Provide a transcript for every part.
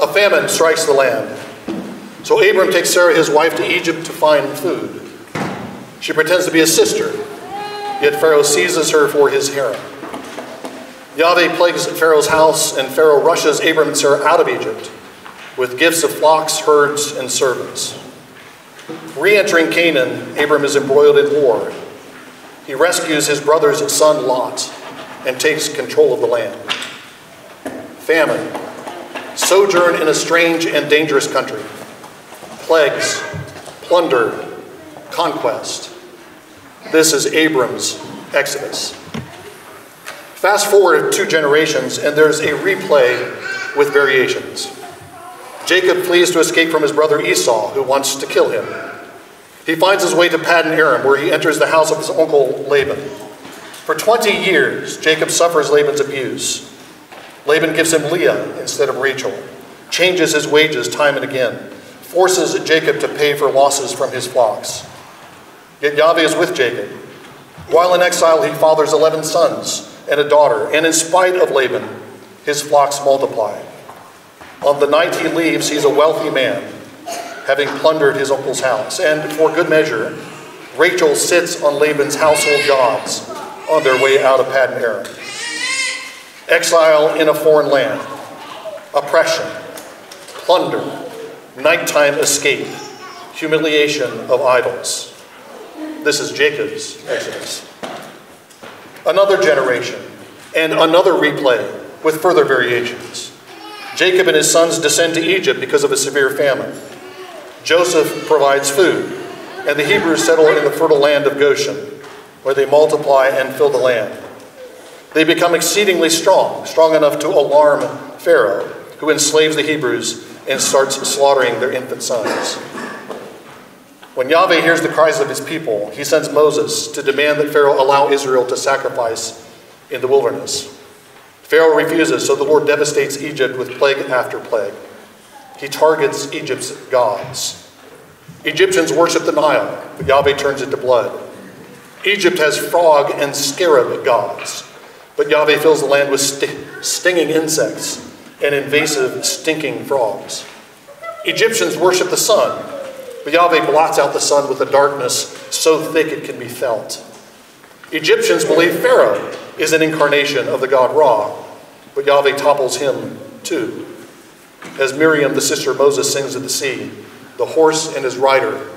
A famine strikes the land. So Abram takes Sarah, his wife, to Egypt to find food. She pretends to be a sister, yet Pharaoh seizes her for his harem. Yahweh plagues Pharaoh's house, and Pharaoh rushes Abram and Sarah out of Egypt with gifts of flocks, herds, and servants. Re entering Canaan, Abram is embroiled in war. He rescues his brother's son Lot and takes control of the land. Famine, sojourn in a strange and dangerous country, plagues, plunder, conquest. This is Abram's exodus. Fast forward two generations, and there's a replay with variations. Jacob flees to escape from his brother Esau, who wants to kill him. He finds his way to Paddan Aram, where he enters the house of his uncle Laban. For 20 years, Jacob suffers Laban's abuse. Laban gives him Leah instead of Rachel, changes his wages time and again, forces Jacob to pay for losses from his flocks. Yet Yahweh is with Jacob. While in exile, he fathers 11 sons and a daughter, and in spite of Laban, his flocks multiply. On the night he leaves, he's a wealthy man, having plundered his uncle's house. And for good measure, Rachel sits on Laban's household jobs on their way out of Paddan Aram. Exile in a foreign land, oppression, plunder, nighttime escape, humiliation of idols. This is Jacob's exodus. Another generation and another replay with further variations. Jacob and his sons descend to Egypt because of a severe famine. Joseph provides food, and the Hebrews settle in the fertile land of Goshen, where they multiply and fill the land. They become exceedingly strong, strong enough to alarm Pharaoh, who enslaves the Hebrews and starts slaughtering their infant sons. When Yahweh hears the cries of his people, he sends Moses to demand that Pharaoh allow Israel to sacrifice in the wilderness. Pharaoh refuses, so the Lord devastates Egypt with plague after plague. He targets Egypt's gods. Egyptians worship the Nile, but Yahweh turns it to blood. Egypt has frog and scarab gods, but Yahweh fills the land with st- stinging insects and invasive, stinking frogs. Egyptians worship the sun, but Yahweh blots out the sun with a darkness so thick it can be felt. Egyptians believe Pharaoh is an incarnation of the god Ra, but Yahweh topples him too. As Miriam, the sister of Moses, sings of the sea, the horse and his rider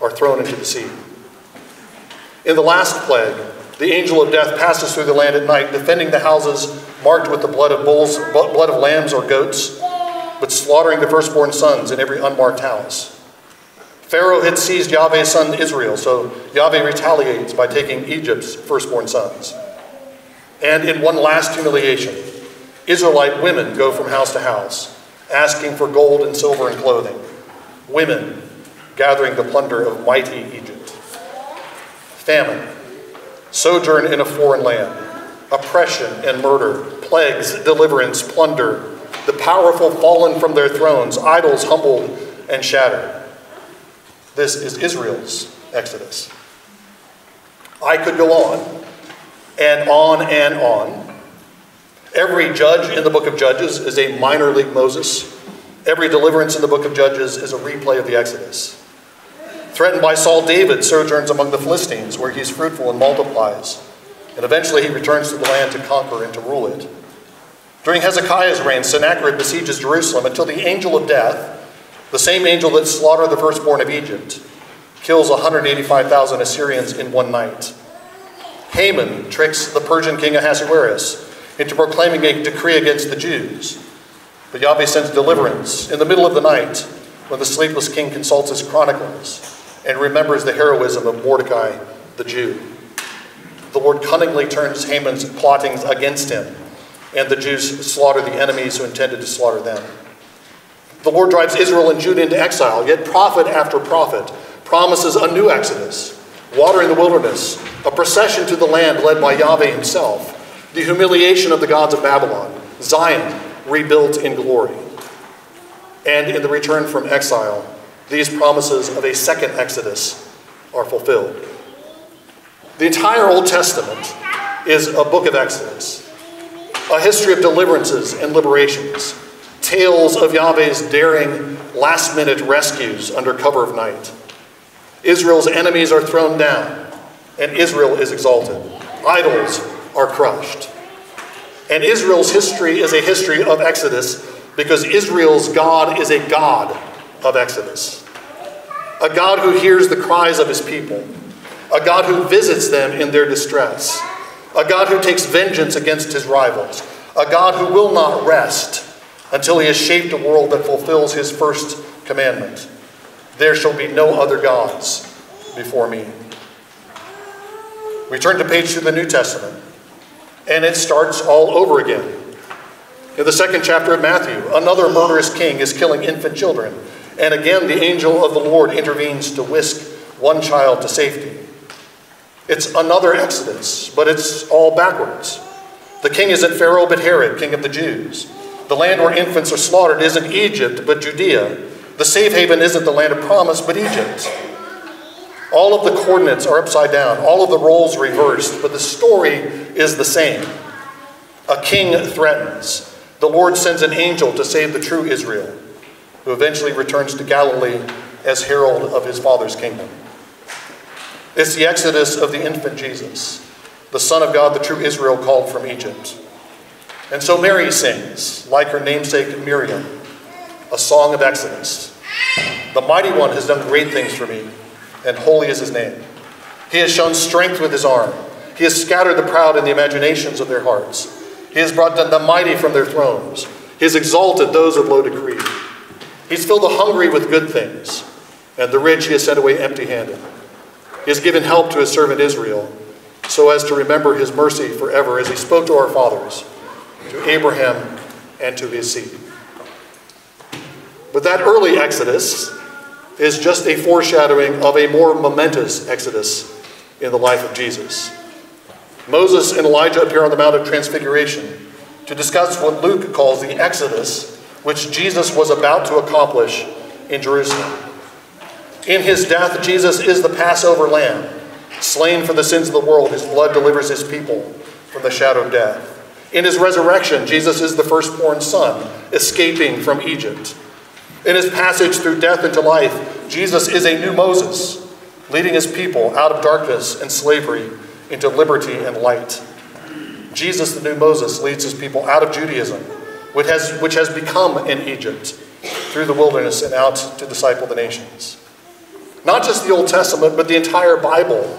are thrown into the sea. In the last plague, the angel of death passes through the land at night, defending the houses marked with the blood of bulls, blood of lambs or goats, but slaughtering the firstborn sons in every unmarked house. Pharaoh had seized Yahweh's son Israel, so Yahweh retaliates by taking Egypt's firstborn sons. And in one last humiliation, Israelite women go from house to house, asking for gold and silver and clothing. Women gathering the plunder of mighty Egypt. Famine, sojourn in a foreign land, oppression and murder, plagues, deliverance, plunder, the powerful fallen from their thrones, idols humbled and shattered. This is Israel's exodus. I could go on and on and on. Every judge in the book of Judges is a minor league Moses. Every deliverance in the book of Judges is a replay of the Exodus. Threatened by Saul, David sojourns among the Philistines, where he's fruitful and multiplies. And eventually he returns to the land to conquer and to rule it. During Hezekiah's reign, Sennacherib besieges Jerusalem until the angel of death the same angel that slaughtered the firstborn of Egypt kills 185,000 Assyrians in one night. Haman tricks the Persian king Ahasuerus into proclaiming a decree against the Jews. But Yahweh sends deliverance in the middle of the night when the sleepless king consults his chronicles and remembers the heroism of Mordecai the Jew. The Lord cunningly turns Haman's plottings against him, and the Jews slaughter the enemies who intended to slaughter them. The Lord drives Israel and Judah into exile, yet prophet after prophet promises a new exodus, water in the wilderness, a procession to the land led by Yahweh himself, the humiliation of the gods of Babylon, Zion rebuilt in glory. And in the return from exile, these promises of a second exodus are fulfilled. The entire Old Testament is a book of Exodus, a history of deliverances and liberations tales of Yahweh's daring last minute rescues under cover of night. Israel's enemies are thrown down, and Israel is exalted. Idols are crushed. And Israel's history is a history of Exodus because Israel's God is a God of Exodus. A God who hears the cries of his people, a God who visits them in their distress, a God who takes vengeance against his rivals, a God who will not rest until he has shaped a world that fulfills his first commandment There shall be no other gods before me. We turn to page two of the New Testament, and it starts all over again. In the second chapter of Matthew, another murderous king is killing infant children, and again the angel of the Lord intervenes to whisk one child to safety. It's another Exodus, but it's all backwards. The king isn't Pharaoh, but Herod, king of the Jews. The land where infants are slaughtered isn't Egypt, but Judea. The safe haven isn't the land of promise, but Egypt. All of the coordinates are upside down, all of the roles reversed, but the story is the same. A king threatens. The Lord sends an angel to save the true Israel, who eventually returns to Galilee as herald of his father's kingdom. It's the exodus of the infant Jesus, the Son of God, the true Israel called from Egypt. And so Mary sings, like her namesake Miriam, a song of Exodus. The mighty one has done great things for me, and holy is his name. He has shown strength with his arm. He has scattered the proud in the imaginations of their hearts. He has brought down the mighty from their thrones. He has exalted those of low degree. He's filled the hungry with good things, and the rich he has sent away empty handed. He has given help to his servant Israel, so as to remember his mercy forever, as he spoke to our fathers to Abraham and to his seed. But that early Exodus is just a foreshadowing of a more momentous Exodus in the life of Jesus. Moses and Elijah appear on the Mount of Transfiguration to discuss what Luke calls the Exodus, which Jesus was about to accomplish in Jerusalem. In his death, Jesus is the Passover lamb, slain for the sins of the world. His blood delivers his people from the shadow of death. In his resurrection, Jesus is the firstborn son, escaping from Egypt. In his passage through death into life, Jesus is a new Moses, leading his people out of darkness and slavery into liberty and light. Jesus, the new Moses, leads his people out of Judaism, which has, which has become in Egypt, through the wilderness and out to disciple the nations. Not just the Old Testament, but the entire Bible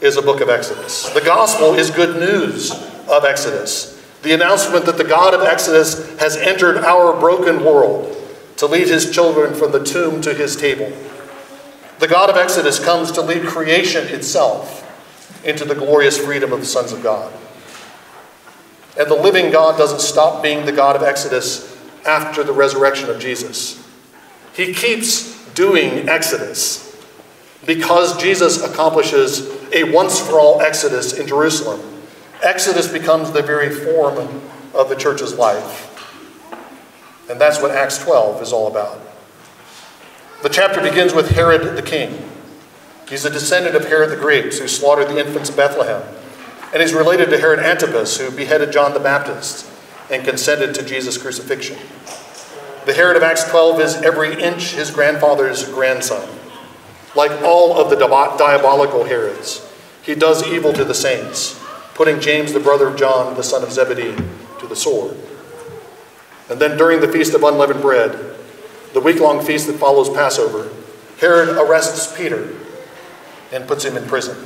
is a book of Exodus. The gospel is good news of Exodus. The announcement that the God of Exodus has entered our broken world to lead his children from the tomb to his table. The God of Exodus comes to lead creation itself into the glorious freedom of the sons of God. And the living God doesn't stop being the God of Exodus after the resurrection of Jesus. He keeps doing Exodus because Jesus accomplishes a once for all Exodus in Jerusalem Exodus becomes the very form of the church's life. And that's what Acts 12 is all about. The chapter begins with Herod the king. He's a descendant of Herod the Great, who slaughtered the infants of Bethlehem. And he's related to Herod Antipas, who beheaded John the Baptist and consented to Jesus' crucifixion. The Herod of Acts 12 is every inch his grandfather's grandson. Like all of the diabolical Herods, he does evil to the saints putting James, the brother of John, the son of Zebedee, to the sword. And then during the Feast of Unleavened Bread, the week long feast that follows Passover, Herod arrests Peter and puts him in prison.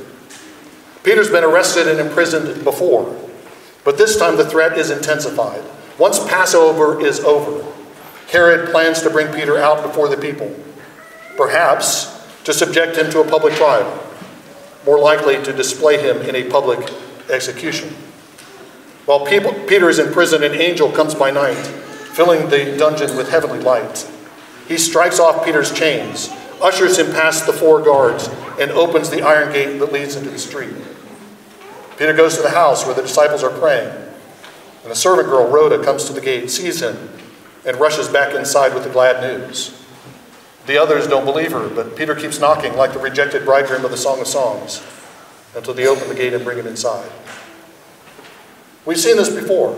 Peter's been arrested and imprisoned before, but this time the threat is intensified. Once Passover is over, Herod plans to bring Peter out before the people, perhaps to subject him to a public trial, more likely to display him in a public execution. While Peter is in prison, an angel comes by night, filling the dungeon with heavenly light. He strikes off Peter's chains, ushers him past the four guards, and opens the iron gate that leads into the street. Peter goes to the house where the disciples are praying, and a servant girl, Rhoda, comes to the gate, sees him, and rushes back inside with the glad news. The others don't believe her, but Peter keeps knocking like the rejected bridegroom of the Song of Songs until they open the gate and bring him inside. We've seen this before.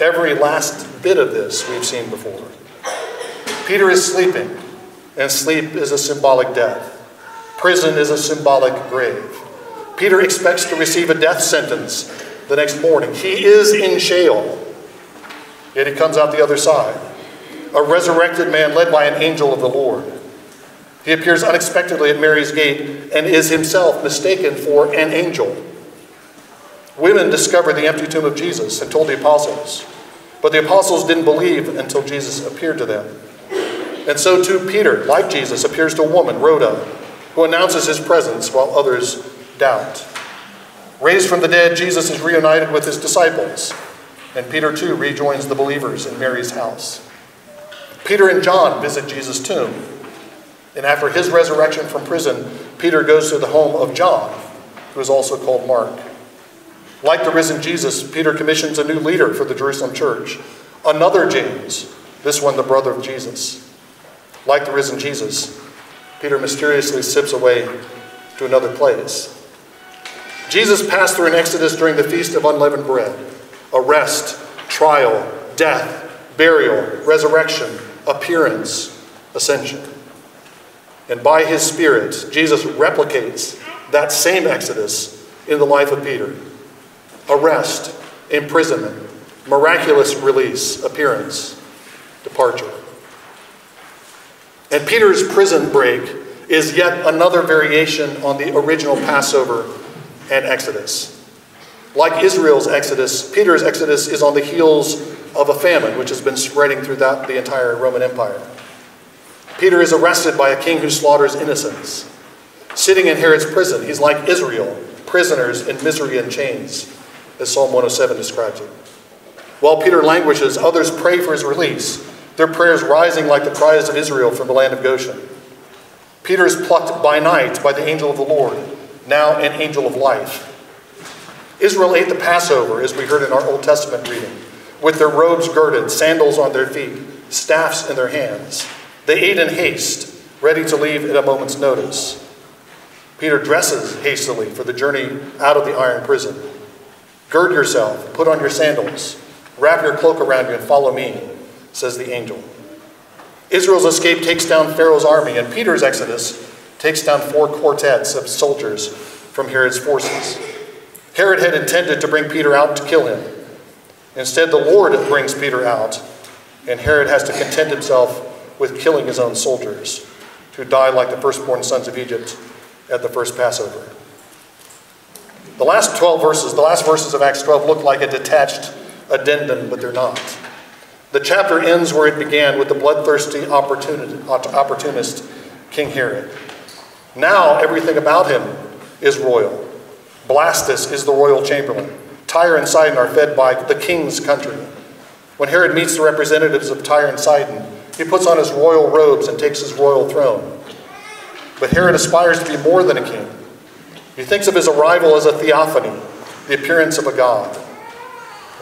Every last bit of this we've seen before. Peter is sleeping, and sleep is a symbolic death. Prison is a symbolic grave. Peter expects to receive a death sentence the next morning. He is in jail, yet he comes out the other side. A resurrected man led by an angel of the Lord. He appears unexpectedly at Mary's gate and is himself mistaken for an angel. Women discovered the empty tomb of Jesus and told the apostles, but the apostles didn't believe until Jesus appeared to them. And so too Peter, like Jesus, appears to a woman, Rhoda, who announces his presence while others doubt. Raised from the dead, Jesus is reunited with his disciples, and Peter too rejoins the believers in Mary's house. Peter and John visit Jesus' tomb, and after his resurrection from prison, Peter goes to the home of John, who is also called Mark. Like the risen Jesus, Peter commissions a new leader for the Jerusalem church, another James, this one the brother of Jesus. Like the risen Jesus, Peter mysteriously sips away to another place. Jesus passed through an exodus during the Feast of Unleavened Bread arrest, trial, death, burial, resurrection, appearance, ascension. And by his Spirit, Jesus replicates that same exodus in the life of Peter arrest, imprisonment, miraculous release, appearance, departure. And Peter's prison break is yet another variation on the original Passover and Exodus. Like Israel's Exodus, Peter's Exodus is on the heels of a famine which has been spreading throughout the entire Roman Empire. Peter is arrested by a king who slaughters innocents. Sitting in Herod's prison, he's like Israel, prisoners in misery and chains, as Psalm 107 describes it. While Peter languishes, others pray for his release, their prayers rising like the cries of Israel from the land of Goshen. Peter is plucked by night by the angel of the Lord, now an angel of life. Israel ate the Passover, as we heard in our Old Testament reading, with their robes girded, sandals on their feet, staffs in their hands. They ate in haste, ready to leave at a moment's notice. Peter dresses hastily for the journey out of the iron prison. Gird yourself, put on your sandals, wrap your cloak around you, and follow me, says the angel. Israel's escape takes down Pharaoh's army, and Peter's exodus takes down four quartets of soldiers from Herod's forces. Herod had intended to bring Peter out to kill him. Instead, the Lord brings Peter out, and Herod has to content himself with killing his own soldiers, who die like the firstborn sons of Egypt at the first Passover. The last 12 verses, the last verses of Acts 12 look like a detached addendum, but they're not. The chapter ends where it began with the bloodthirsty opportunist King Herod. Now everything about him is royal. Blastus is the royal chamberlain. Tyre and Sidon are fed by the king's country. When Herod meets the representatives of Tyre and Sidon, he puts on his royal robes and takes his royal throne. But Herod aspires to be more than a king. He thinks of his arrival as a theophany, the appearance of a god.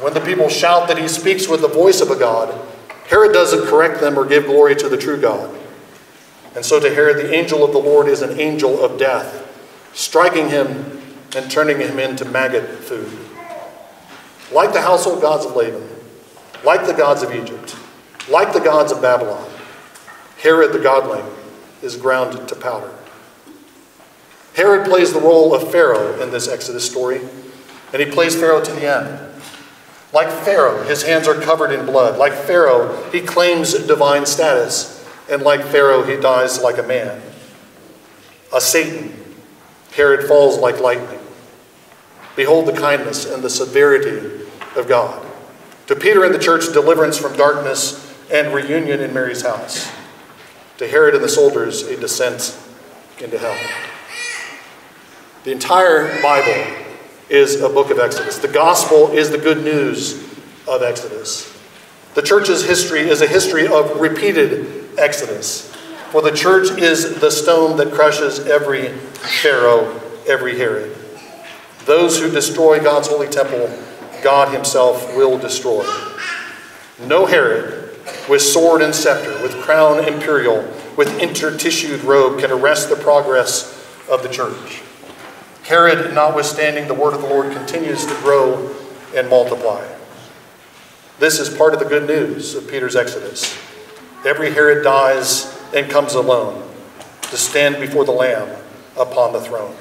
When the people shout that he speaks with the voice of a God, Herod doesn't correct them or give glory to the true God. And so to Herod, the angel of the Lord is an angel of death, striking him and turning him into maggot food. Like the household gods of Laban, like the gods of Egypt, like the gods of Babylon, Herod the godling is ground to powder. Herod plays the role of Pharaoh in this Exodus story, and he plays Pharaoh to the end. Like Pharaoh, his hands are covered in blood. Like Pharaoh, he claims divine status. And like Pharaoh, he dies like a man. A Satan, Herod falls like lightning. Behold the kindness and the severity of God. To Peter and the church, deliverance from darkness and reunion in Mary's house. To Herod and the soldiers, a descent into hell. The entire Bible is a book of Exodus. The gospel is the good news of Exodus. The church's history is a history of repeated Exodus. For the church is the stone that crushes every Pharaoh, every Herod. Those who destroy God's holy temple, God himself will destroy. No Herod, with sword and scepter, with crown imperial, with intertissued robe, can arrest the progress of the church. Herod, notwithstanding, the word of the Lord continues to grow and multiply. This is part of the good news of Peter's Exodus. Every Herod dies and comes alone to stand before the Lamb upon the throne.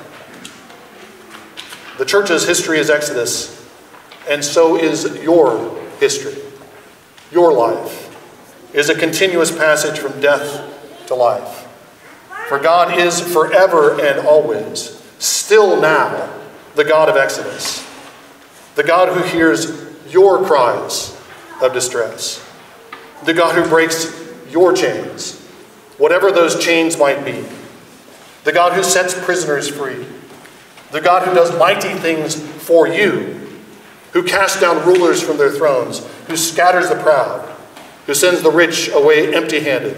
The church's history is Exodus, and so is your history. Your life is a continuous passage from death to life. For God is forever and always, still now, the God of Exodus, the God who hears your cries of distress, the God who breaks your chains, whatever those chains might be, the God who sets prisoners free, the God who does mighty things for you, who casts down rulers from their thrones, who scatters the proud, who sends the rich away empty handed,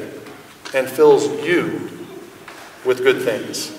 and fills you with good things.